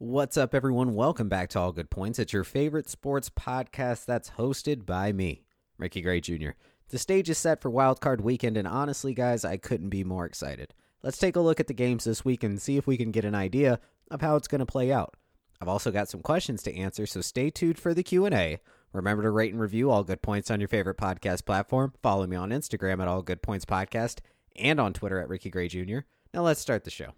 What's up, everyone? Welcome back to All Good Points. It's your favorite sports podcast that's hosted by me, Ricky Gray Jr. The stage is set for Wildcard Weekend, and honestly, guys, I couldn't be more excited. Let's take a look at the games this week and see if we can get an idea of how it's going to play out. I've also got some questions to answer, so stay tuned for the Q&A. Remember to rate and review All Good Points on your favorite podcast platform. Follow me on Instagram at All Good Points Podcast and on Twitter at Ricky Gray Jr. Now let's start the show.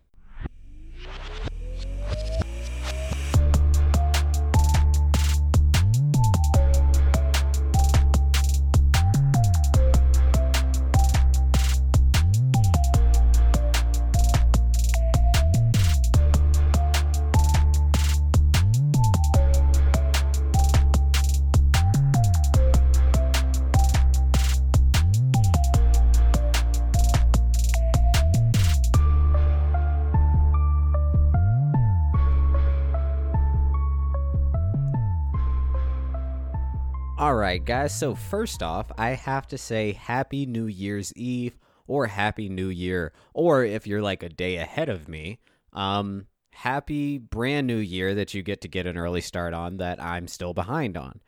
Right, guys. So, first off, I have to say Happy New Year's Eve or Happy New Year. Or if you're like a day ahead of me, um, Happy brand new year that you get to get an early start on that I'm still behind on.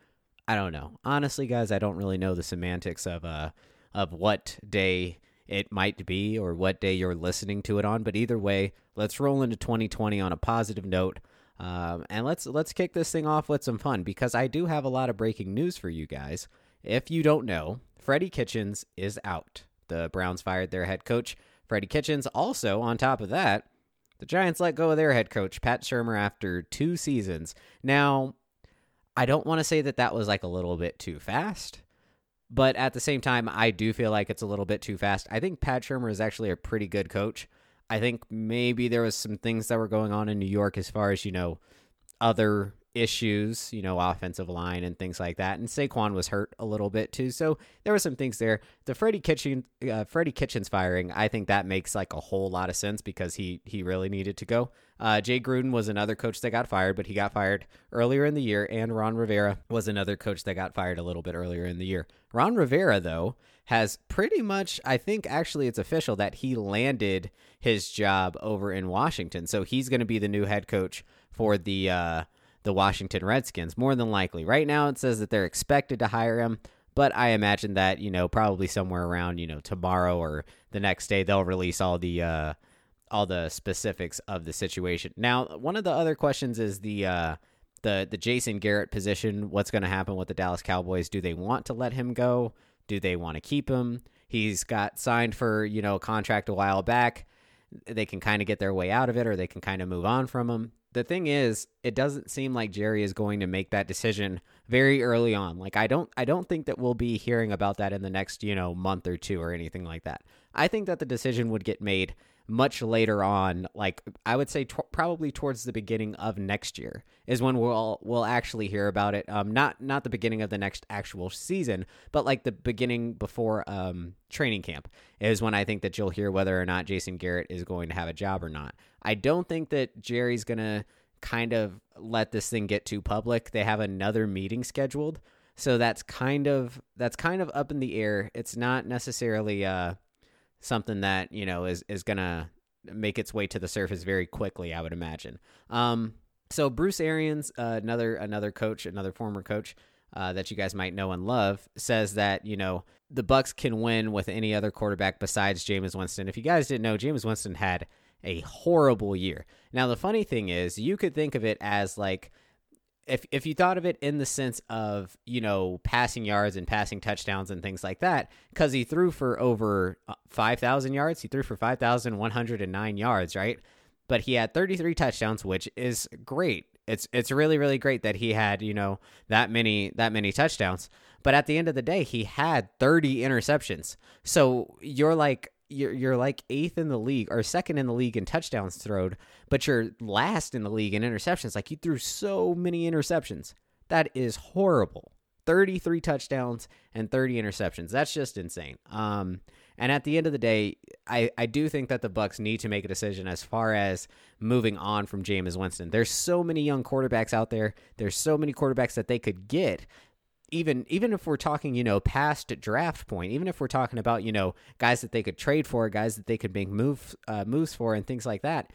I don't know. Honestly, guys, I don't really know the semantics of uh of what day it might be or what day you're listening to it on, but either way, let's roll into 2020 on a positive note. Um, and let's let's kick this thing off with some fun because I do have a lot of breaking news for you guys. If you don't know, Freddie Kitchens is out. The Browns fired their head coach, Freddie Kitchens. Also, on top of that, the Giants let go of their head coach, Pat Shurmur, after two seasons. Now, I don't want to say that that was like a little bit too fast, but at the same time, I do feel like it's a little bit too fast. I think Pat Shurmur is actually a pretty good coach. I think maybe there was some things that were going on in New York as far as, you know, other issues, you know, offensive line and things like that. And Saquon was hurt a little bit too. So there were some things there. The Freddie Kitchen uh, Freddie Kitchens firing, I think that makes like a whole lot of sense because he he really needed to go. Uh, Jay Gruden was another coach that got fired, but he got fired earlier in the year. And Ron Rivera was another coach that got fired a little bit earlier in the year. Ron Rivera, though, has pretty much, I think actually it's official that he landed his job over in Washington. So he's going to be the new head coach for the uh, the Washington Redskins, more than likely. Right now it says that they're expected to hire him, but I imagine that, you know, probably somewhere around, you know, tomorrow or the next day they'll release all the uh, all the specifics of the situation. Now, one of the other questions is the uh, the the Jason Garrett position. What's going to happen with the Dallas Cowboys? Do they want to let him go? Do they want to keep him? He's got signed for you know a contract a while back. They can kind of get their way out of it, or they can kind of move on from him. The thing is, it doesn't seem like Jerry is going to make that decision very early on. Like I don't, I don't think that we'll be hearing about that in the next you know month or two or anything like that. I think that the decision would get made much later on like i would say probably towards the beginning of next year is when we'll we'll actually hear about it. Um not not the beginning of the next actual season but like the beginning before um training camp is when i think that you'll hear whether or not jason garrett is going to have a job or not. I don't think that jerry's gonna kind of let this thing get too public. They have another meeting scheduled. So that's kind of that's kind of up in the air. It's not necessarily uh something that you know is is gonna make its way to the surface very quickly. I would imagine. Um, so Bruce Arians, uh, another another coach, another former coach uh, that you guys might know and love, says that you know the Bucs can win with any other quarterback besides Jameis Winston. If you guys didn't know, Jameis Winston had a horrible year. Now the funny thing is, you could think of it as like if if you thought of it in the sense of you know passing yards and passing touchdowns and things like that, because he threw for over uh, five thousand yards, he threw for five thousand one hundred and nine yards, right? But he had thirty three touchdowns, which is great. It's it's really really great that he had you know that many that many touchdowns. But at the end of the day, he had thirty interceptions. So you're like you're you're like eighth in the league or second in the league in touchdowns thrown, but you're last in the league in interceptions. Like you threw so many interceptions. That is horrible. 33 touchdowns and 30 interceptions. That's just insane. Um and at the end of the day, I, I do think that the Bucs need to make a decision as far as moving on from Jameis Winston. There's so many young quarterbacks out there. There's so many quarterbacks that they could get even even if we're talking, you know, past draft point, even if we're talking about, you know, guys that they could trade for, guys that they could make move uh, moves for, and things like that,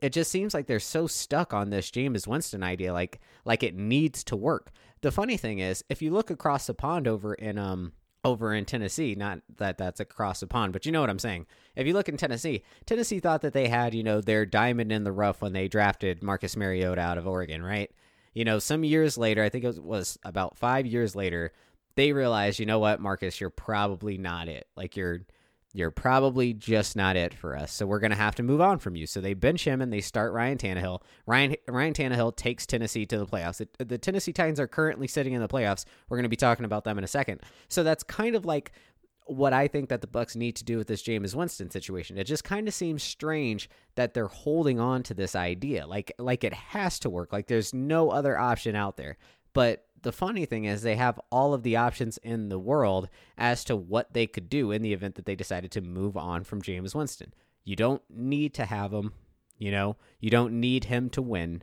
it just seems like they're so stuck on this Jameis Winston idea, like like it needs to work. The funny thing is, if you look across the pond over in um over in Tennessee, not that that's across the pond, but you know what I'm saying. If you look in Tennessee, Tennessee thought that they had you know their diamond in the rough when they drafted Marcus Mariota out of Oregon, right? You know, some years later, I think it was about five years later, they realized, you know what, Marcus, you're probably not it. Like you're you're probably just not it for us. So we're to have to move on from you. So they bench him and they start Ryan Tannehill. Ryan Ryan Tannehill takes Tennessee to the playoffs. The, the Tennessee Titans are currently sitting in the playoffs. We're to be talking about them in a second. So that's kind of like what I think that the Bucs need to do with this Jameis Winston situation. It just kind of seems strange that they're holding on to this idea. Like like it has to work. Like there's no other option out there. But the funny thing is they have all of the options in the world as to what they could do in the event that they decided to move on from Jameis Winston. You don't need to have him, you know, you don't need him to win.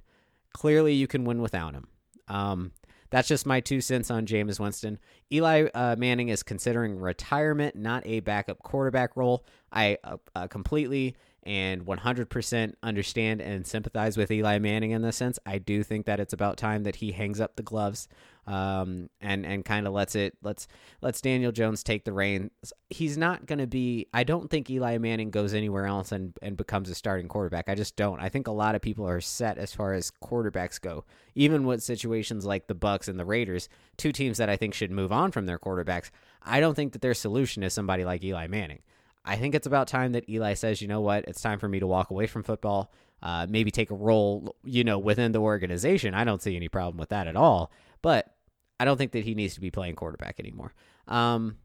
Clearly, you can win without him. Um, that's just my two cents on Jameis Winston. Eli uh, Manning is considering retirement, not a backup quarterback role. I uh, uh, completely and 100% understand and sympathize with Eli Manning in this sense. I do think that it's about time that he hangs up the gloves um, and and kind of lets it let's let's Daniel Jones take the reins. He's not going to be. I don't think Eli Manning goes anywhere else and and becomes a starting quarterback. I just don't. I think a lot of people are set as far as quarterbacks go. Even with situations like the Bucs and the Raiders, two teams that I think should move on from their quarterbacks. I don't think that their solution is somebody like Eli Manning. I think it's about time that Eli says, you know what, it's time for me to walk away from football. Uh, maybe take a role, you know, within the organization. I don't see any problem with that at all. But I don't think that he needs to be playing quarterback anymore. Um,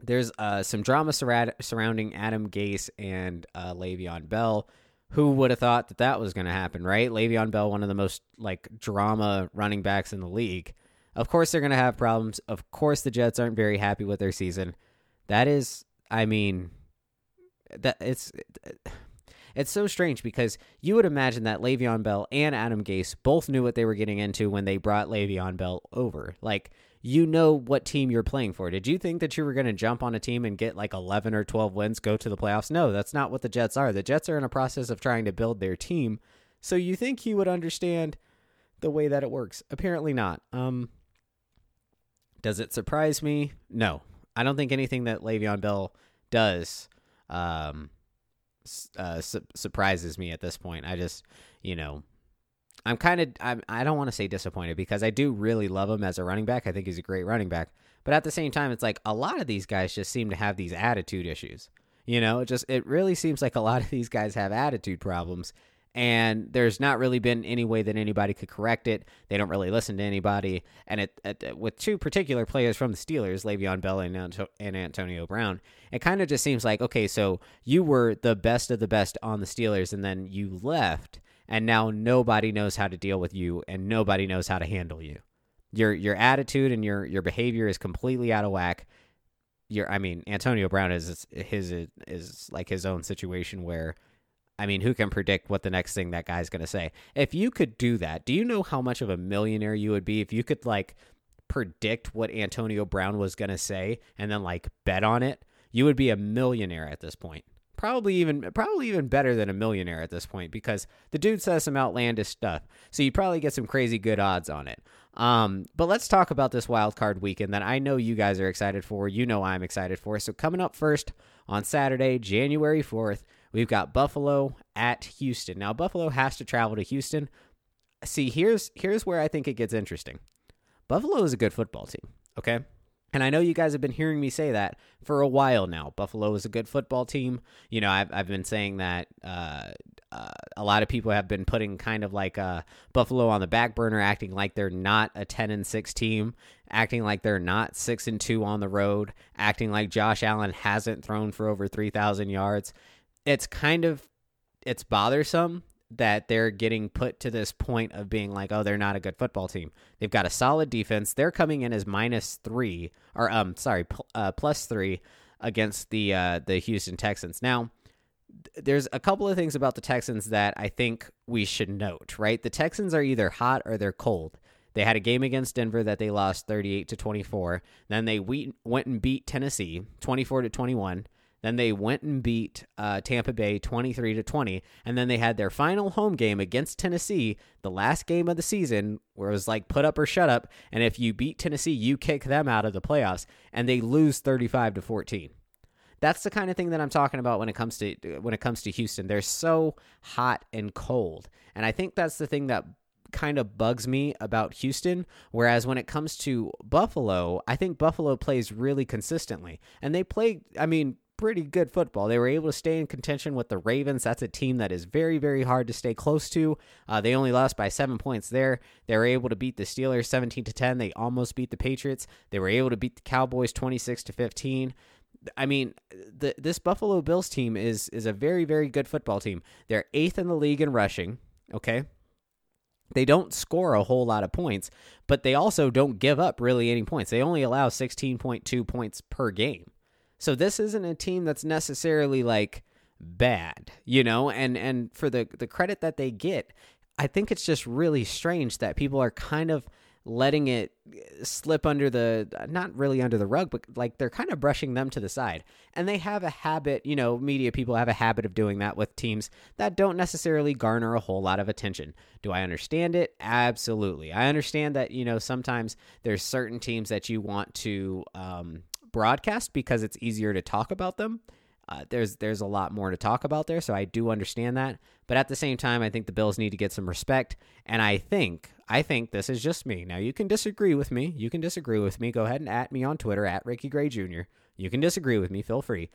there's uh, some drama surrounding Adam Gase and uh, Le'Veon Bell. Who would have thought that that was going to happen, right? Le'Veon Bell, one of the most like drama running backs in the league. Of course, they're going to have problems. Of course, the Jets aren't very happy with their season. That is, I mean, that it's it's so strange because you would imagine that Le'Veon Bell and Adam Gase both knew what they were getting into when they brought Le'Veon Bell over. Like you know what team you're playing for. Did you think that you were going to jump on a team and get like 11 or 12 wins, go to the playoffs? No, that's not what the Jets are. The Jets are in a process of trying to build their team. So you think he would understand the way that it works? Apparently not. Um does it surprise me? No. I don't think anything that Le'Veon Bell does um, uh, su- surprises me at this point. I just, you know, I'm kind of I'm I don't want to say disappointed because I do really love him as a running back. I think he's a great running back. But at the same time, it's like a lot of these guys just seem to have these attitude issues. You know, it just it really seems like a lot of these guys have attitude problems and there's not really been any way that anybody could correct it. They don't really listen to anybody, and it, it with two particular players from the Steelers, Le'Veon Bell and, and Antonio Brown, it kind of just seems like okay, so you were the best of the best on the Steelers, and then you left, and now nobody knows how to deal with you, and nobody knows how to handle you. Your your attitude and your your behavior is completely out of whack. Your I mean, Antonio Brown is his is like his own situation where I mean, who can predict what the next thing that guy's going to say? If you could do that, do you know how much of a millionaire you would be if you could like predict what Antonio Brown was going to say and then like bet on it? You would be a millionaire at this point. Probably even probably even better than a millionaire at this point because the dude says some outlandish stuff. So you'd probably get some crazy good odds on it. Um, but let's talk about this wild card weekend that I know you guys are excited for. You know I'm excited for. So coming up first on Saturday, January 4th, We've got Buffalo at Houston. Now Buffalo has to travel to Houston. See, here's here's where I think it gets interesting. Buffalo is a good football team, okay? And I know you guys have been hearing me say that for a while now. Buffalo is a good football team. You know, I've, I've been saying that uh, uh, a lot of people have been putting kind of like uh, Buffalo on the back burner, acting like they're not a 10 and 6 team, acting like they're not 6 and 2 on the road, acting like Josh Allen hasn't thrown for over 3,000 yards it's kind of it's bothersome that they're getting put to this point of being like, oh, they're not a good football team. They've got a solid defense. They're coming in as minus three, or um, sorry, pl- uh, plus three against the uh, the Houston Texans. Now, th- there's a couple of things about the Texans that I think we should note. Right, the Texans are either hot or they're cold. They had a game against Denver that they lost 38 to 24. Then they we- went and beat Tennessee 24 to 21. Then they went and beat uh, Tampa Bay 23 to 20. And then they had their final home game against Tennessee, the last game of the season, where it was like put up or shut up. And if you beat Tennessee, you kick them out of the playoffs. And they lose 35 to 14. That's the kind of thing that I'm talking about when it comes to when it comes to Houston. They're so hot and cold. And I think that's the thing that kind of bugs me about Houston. Whereas when it comes to Buffalo, I think Buffalo plays really consistently. And they play, I mean, pretty good football. They were able to stay in contention with the Ravens. That's a team that is very, very hard to stay close to. Uh, they only lost by seven points there. They were able to beat the Steelers 17 to 10. They almost beat the Patriots. They were able to beat the Cowboys 26 to 15. I mean, the, this Buffalo Bills team is is a very, very good football team. They're eighth in the league in rushing. Okay, they don't score a whole lot of points, but they also don't give up really any points. They only allow 16.2 points per game. So this isn't a team that's necessarily like bad, you know, and and for the the credit that they get, I think it's just really strange that people are kind of letting it slip under the not really under the rug but like they're kind of brushing them to the side. And they have a habit you know media people have a habit of doing that with teams that don't necessarily garner a whole lot of attention. Do i understand it? Absolutely. I understand that you know sometimes there's certain teams that you want to um, broadcast because it's easier to talk about them uh, there's there's a lot more to talk about there, so I do understand that. But at the same time, I think the Bills need to get some respect, and I think I think this is just me. Now you can disagree with me. You can disagree with me. Go ahead and at me on Twitter at Ricky Gray Jr. You can disagree with me. Feel free.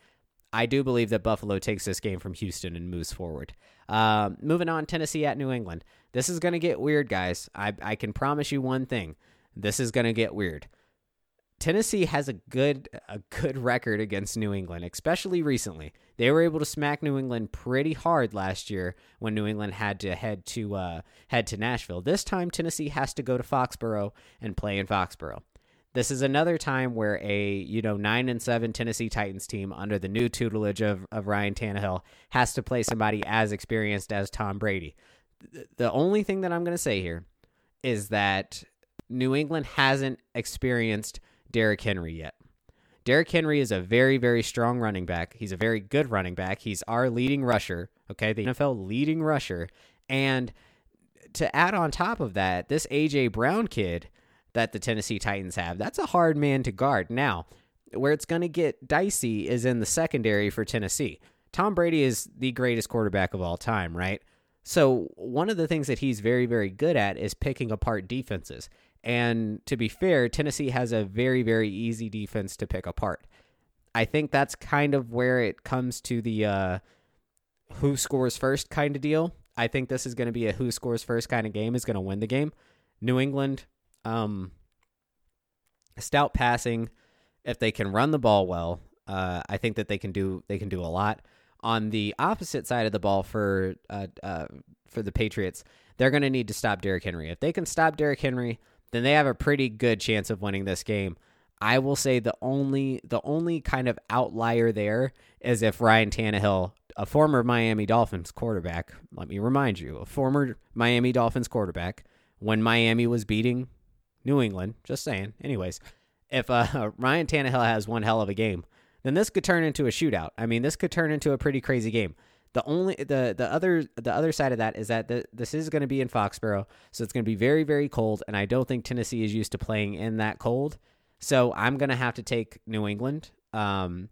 I do believe that Buffalo takes this game from Houston and moves forward. Um, moving on, Tennessee at New England. This is going to get weird, guys. I, I can promise you one thing. This is going to get weird. Tennessee has a good a good record against New England, especially recently. They were able to smack New England pretty hard last year when New England had to head to uh, head to Nashville. This time Tennessee has to go to Foxborough and play in Foxborough. This is another time where a you know nine and seven Tennessee Titans team under the new tutelage of, of Ryan Tannehill has to play somebody as experienced as Tom Brady. The only thing that I'm going to say here is that New England hasn't experienced Derrick Henry yet. Derrick Henry is a very, very strong running back. He's a very good running back. He's our leading rusher, okay, the NFL leading rusher. And to add on top of that, this A.J. Brown kid that the Tennessee Titans have, that's a hard man to guard. Now, where it's going to get dicey is in the secondary for Tennessee. Tom Brady is the greatest quarterback of all time, right? So, one of the things that he's very, very good at is picking apart defenses. And to be fair, Tennessee has a very, very easy defense to pick apart. I think that's kind of where it comes to the uh, who scores first kind of deal. I think this is going to be a who scores first kind of game is going to win the game. New England, um, stout passing. If they can run the ball well, uh, I think that they can do they can do a lot. On the opposite side of the ball for uh, uh, for the Patriots, they're going to need to stop Derrick Henry. If they can stop Derrick Henry, then they have a pretty good chance of winning this game. I will say the only the only kind of outlier there is if Ryan Tannehill, a former Miami Dolphins quarterback, let me remind you, a former Miami Dolphins quarterback, when Miami was beating New England, just saying. Anyways, if uh, Ryan Tannehill has one hell of a game, then this could turn into a shootout. I mean, this could turn into a pretty crazy game. The only the the other the other side of that is that the, this is going to be in Foxborough, so it's going to be very very cold, and I don't think Tennessee is used to playing in that cold. So I'm going to have to take New England. Um,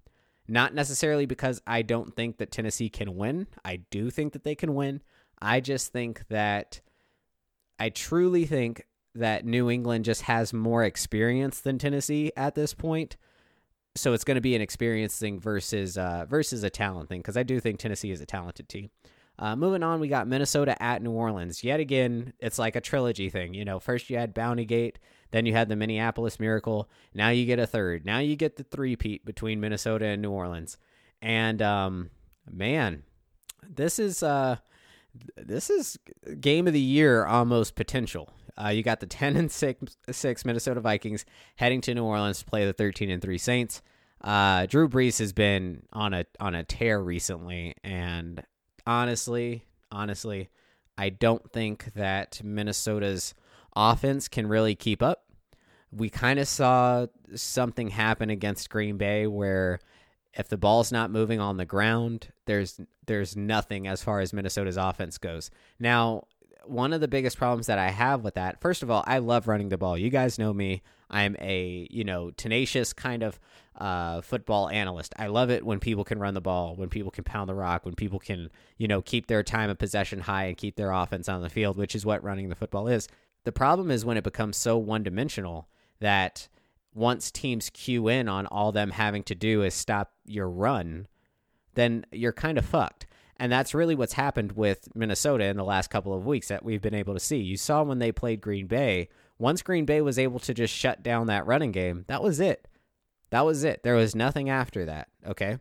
not necessarily because I don't think that Tennessee can win. I do think that they can win. I just think that I truly think that New England just has more experience than Tennessee at this point so it's going to be an experience thing versus uh, versus a talent thing because I do think Tennessee is a talented team. Uh, moving on, we got Minnesota at New Orleans. Yet again, it's like a trilogy thing. You know, first you had Bounty Gate, then you had the Minneapolis Miracle. Now you get a third. Now you get the three-peat between Minnesota and New Orleans. And um, man, this is uh, this is game of the year almost potential. Uh, you got the 10 and 6, 6 Minnesota Vikings heading to New Orleans to play the 13 and 3 Saints. Uh, Drew Brees has been on a on a tear recently, and honestly, honestly, I don't think that Minnesota's offense can really keep up. We kind of saw something happen against Green Bay where If the ball's not moving on the ground, there's there's nothing as far as Minnesota's offense goes. Now, one of the biggest problems that I have with that, first of all, I love running the ball. You guys know me. I'm a, you know, tenacious kind of uh, football analyst. I love it when people can run the ball, when people can pound the rock, when people can, you know, keep their time of possession high and keep their offense on the field, which is what running the football is. The problem is when it becomes so one dimensional that once teams cue in on all them having to do is stop your run, then you're kind of fucked. And that's really what's happened with Minnesota in the last couple of weeks that we've been able to see. You saw when they played Green Bay, once Green Bay was able to just shut down that running game, that was it. That was it. There was nothing after that. Okay.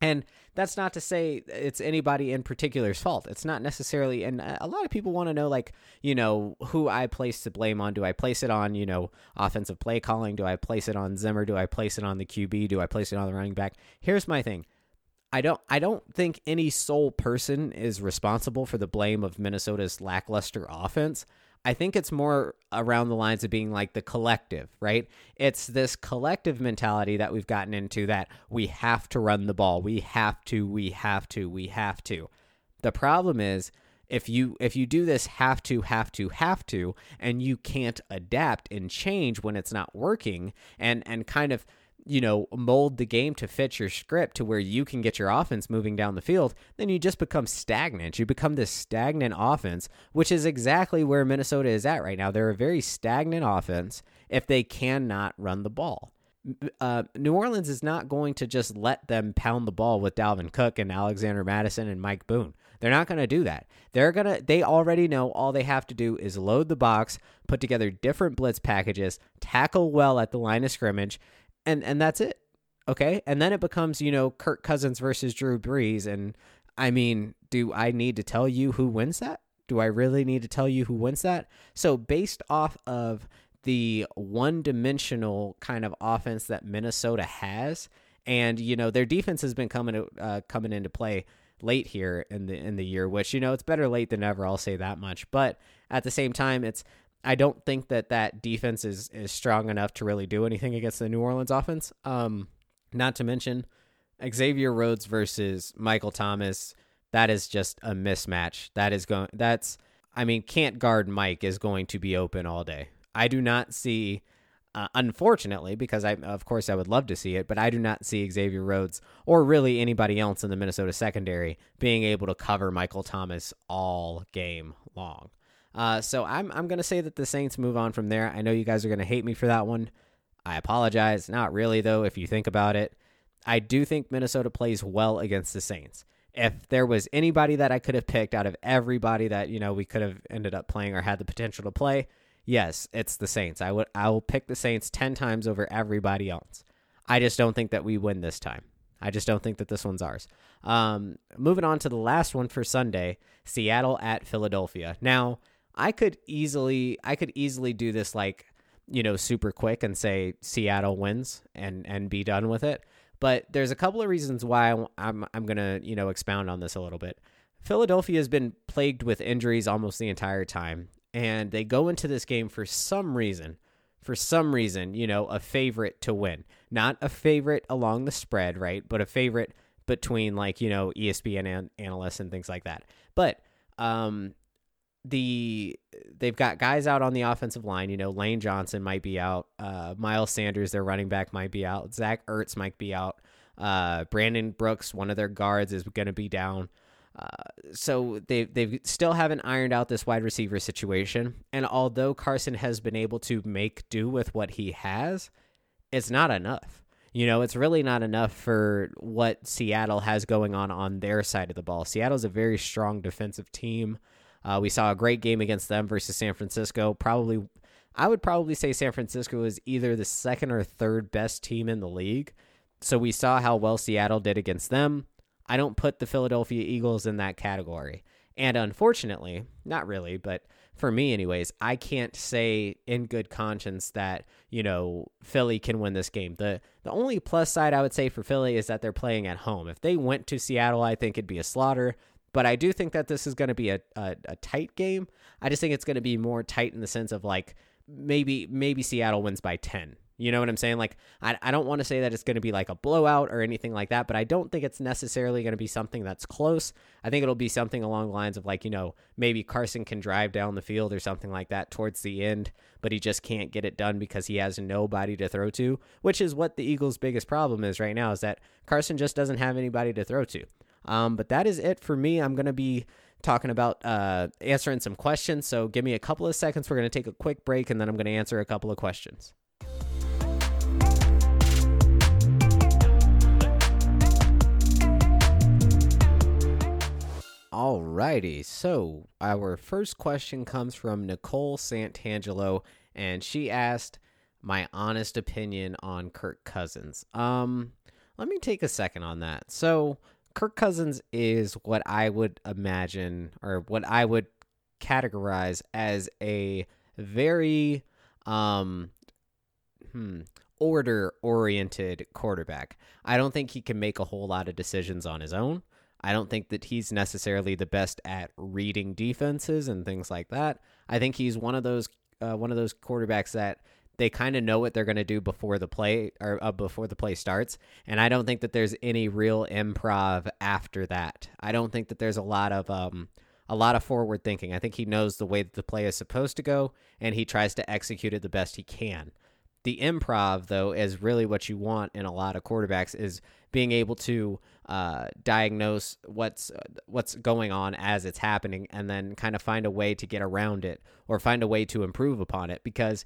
And that's not to say it's anybody in particular's fault. It's not necessarily, and a lot of people want to know, like, you know, who I place the blame on. Do I place it on, you know, offensive play calling? Do I place it on Zimmer? Do I place it on the QB? Do I place it on the running back? Here's my thing. I don't I don't think any sole person is responsible for the blame of Minnesota's lackluster offense. I think it's more around the lines of being like the collective, right? It's this collective mentality that we've gotten into that we have to run the ball. We have to, we have to, we have to. The problem is if you if you do this have to have to have to and you can't adapt and change when it's not working and and kind of you know, mold the game to fit your script to where you can get your offense moving down the field, then you just become stagnant. You become this stagnant offense, which is exactly where Minnesota is at right now. They're a very stagnant offense if they cannot run the ball. Uh, New Orleans is not going to just let them pound the ball with Dalvin Cook and Alexander Mattison and Mike Boone. They're not going to do that. They're going to they already know all they have to do is load the box, put together different blitz packages, tackle well at the line of scrimmage, and and that's it. Okay, and then it becomes you know Kirk Cousins versus Drew Brees, and I mean, do I need to tell you who wins that? Do I really need to tell you who wins that? So based off of the one-dimensional kind of offense that Minnesota has, and you know their defense has been coming to, uh, coming into play late here in the in the year, which you know it's better late than never. I'll say that much. But at the same time, it's I don't think that that defense is is strong enough to really do anything against the New Orleans offense. Um, not to mention Xavier Rhodes versus Michael Thomas. That is just a mismatch. That is going. That's. I mean, can't guard Mike is going to be open all day. I do not see. Uh, unfortunately, because I, of course, I would love to see it, but I do not see Xavier Rhodes or really anybody else in the Minnesota secondary being able to cover Michael Thomas all game long. Uh, so I'm I'm gonna say that the Saints move on from there. I know you guys are gonna hate me for that one. I apologize. Not really though. If you think about it, I do think Minnesota plays well against the Saints. If there was anybody that I could have picked out of everybody that you know we could have ended up playing or had the potential to play, yes, it's the Saints. I would I will pick the Saints ten times over everybody else. I just don't think that we win this time. I just don't think that this one's ours. Um, moving on to the last one for Sunday, Seattle at Philadelphia. Now I could easily I could easily do this like you know super quick and say Seattle wins and and be done with it. But there's a couple of reasons why I'm I'm gonna you know expound on this a little bit. Philadelphia has been plagued with injuries almost the entire time, and they go into this game for some reason, for some reason, you know, a favorite to win. Not a favorite along the spread, right? But a favorite between like you know ESPN an- analysts and things like that. But um, the they've got guys out on the offensive line. You know, Lane Johnson might be out. Uh, Miles Sanders, their running back, might be out. Zach Ertz might be out. Uh, Brandon Brooks, one of their guards, is going to be down. Uh, so they they still haven't ironed out this wide receiver situation. And although Carson has been able to make do with what he has, it's not enough. You know, it's really not enough for what Seattle has going on on their side of the ball. Seattle's a very strong defensive team. Uh, we saw a great game against them versus San Francisco. Probably, I would probably say San Francisco is either the second or third best team in the league. So we saw how well Seattle did against them. I don't put the Philadelphia Eagles in that category. And unfortunately, not really, but for me anyways, I can't say in good conscience that, you know, Philly can win this game. The the only plus side I would say for Philly is that they're playing at home. If they went to Seattle, I think it'd be a slaughter. But I do think that this is going to be a, a, a tight game. I just think it's going to be more tight in the sense of like maybe maybe Seattle wins by 10. You know what I'm saying? Like, I, I don't want to say that it's going to be like a blowout or anything like that, but I don't think it's necessarily going to be something that's close. I think it'll be something along the lines of like, you know, maybe Carson can drive down the field or something like that towards the end, but he just can't get it done because he has nobody to throw to, which is what the Eagles' biggest problem is right now is that Carson just doesn't have anybody to throw to. Um, but that is it for me. I'm going to be talking about uh, answering some questions. So give me a couple of seconds. We're going to take a quick break and then I'm going to answer a couple of questions. Alrighty, so our first question comes from Nicole Santangelo, and she asked my honest opinion on Kirk Cousins. Um, let me take a second on that. So, Kirk Cousins is what I would imagine, or what I would categorize as a very um, hmm, order oriented quarterback. I don't think he can make a whole lot of decisions on his own. I don't think that he's necessarily the best at reading defenses and things like that. I think he's one of those uh, one of those quarterbacks that they kind of know what they're going to do before the play or uh, before the play starts, and I don't think that there's any real improv after that. I don't think that there's a lot of um, a lot of forward thinking. I think he knows the way that the play is supposed to go, and he tries to execute it the best he can. The improv, though, is really what you want in a lot of quarterbacks is being able to uh, diagnose what's what's going on as it's happening, and then kind of find a way to get around it or find a way to improve upon it. Because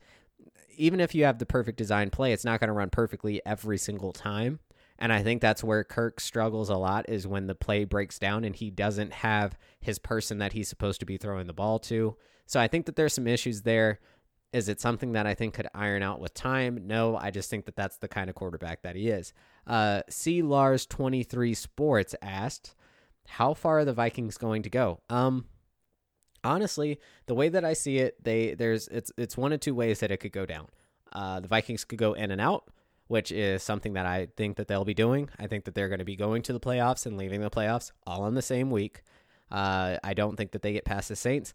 even if you have the perfect design play, it's not going to run perfectly every single time. And I think that's where Kirk struggles a lot is when the play breaks down and he doesn't have his person that he's supposed to be throwing the ball to. So I think that there's some issues there. Is it something that I think could iron out with time? No, I just think that that's the kind of quarterback that he is. Uh, C. Lars twenty three Sports asked, "How far are the Vikings going to go?" Um, honestly, the way that I see it, they there's it's it's one of two ways that it could go down. Uh, the Vikings could go in and out, which is something that I think that they'll be doing. I think that they're going to be going to the playoffs and leaving the playoffs all in the same week. Uh, I don't think that they get past the Saints.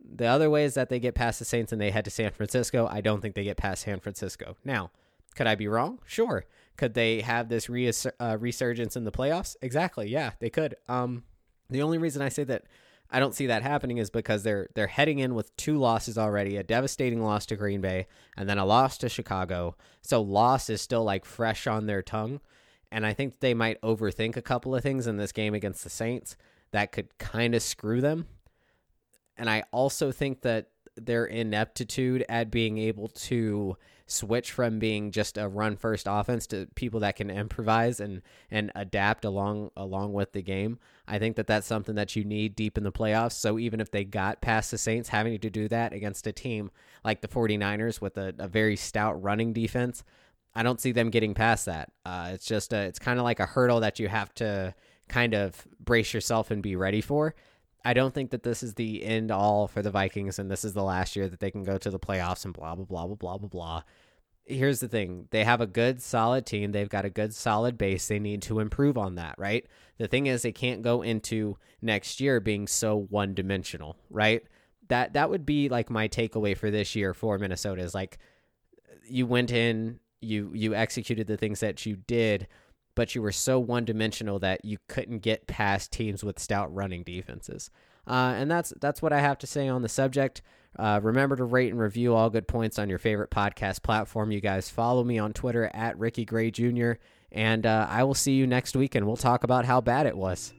The other way is that they get past the Saints and they head to San Francisco. I don't think they get past San Francisco. Now, could I be wrong? Sure. Could they have this res- uh, resurgence in the playoffs? Exactly. Yeah, they could. Um, the only reason I say that I don't see that happening is because they're they're heading in with two losses already, a devastating loss to Green Bay and then a loss to Chicago. So loss is still like fresh on their tongue, and I think they might overthink a couple of things in this game against the Saints that could kind of screw them and I also think that their ineptitude at being able to switch from being just a run first offense to people that can improvise and and adapt along along with the game. I think that that's something that you need deep in the playoffs. So even if they got past the Saints having to do that against a team like the 49ers with a, a very stout running defense, I don't see them getting past that. Uh, it's just a, it's kind of like a hurdle that you have to kind of brace yourself and be ready for. I don't think that this is the end all for the Vikings and this is the last year that they can go to the playoffs and blah blah blah blah blah blah blah. Here's the thing. They have a good solid team. They've got a good solid base. They need to improve on that, right? The thing is they can't go into next year being so one-dimensional, right? That that would be like my takeaway for this year for Minnesota is like you went in, you you executed the things that you did, but you were so one dimensional that you couldn't get past teams with stout running defenses. Uh, and that's that's what I have to say on the subject. Uh, remember to rate and review all good points on your favorite podcast platform. You guys follow me on Twitter at Ricky Gray Jr. And uh, I will see you next week, and we'll talk about how bad it was.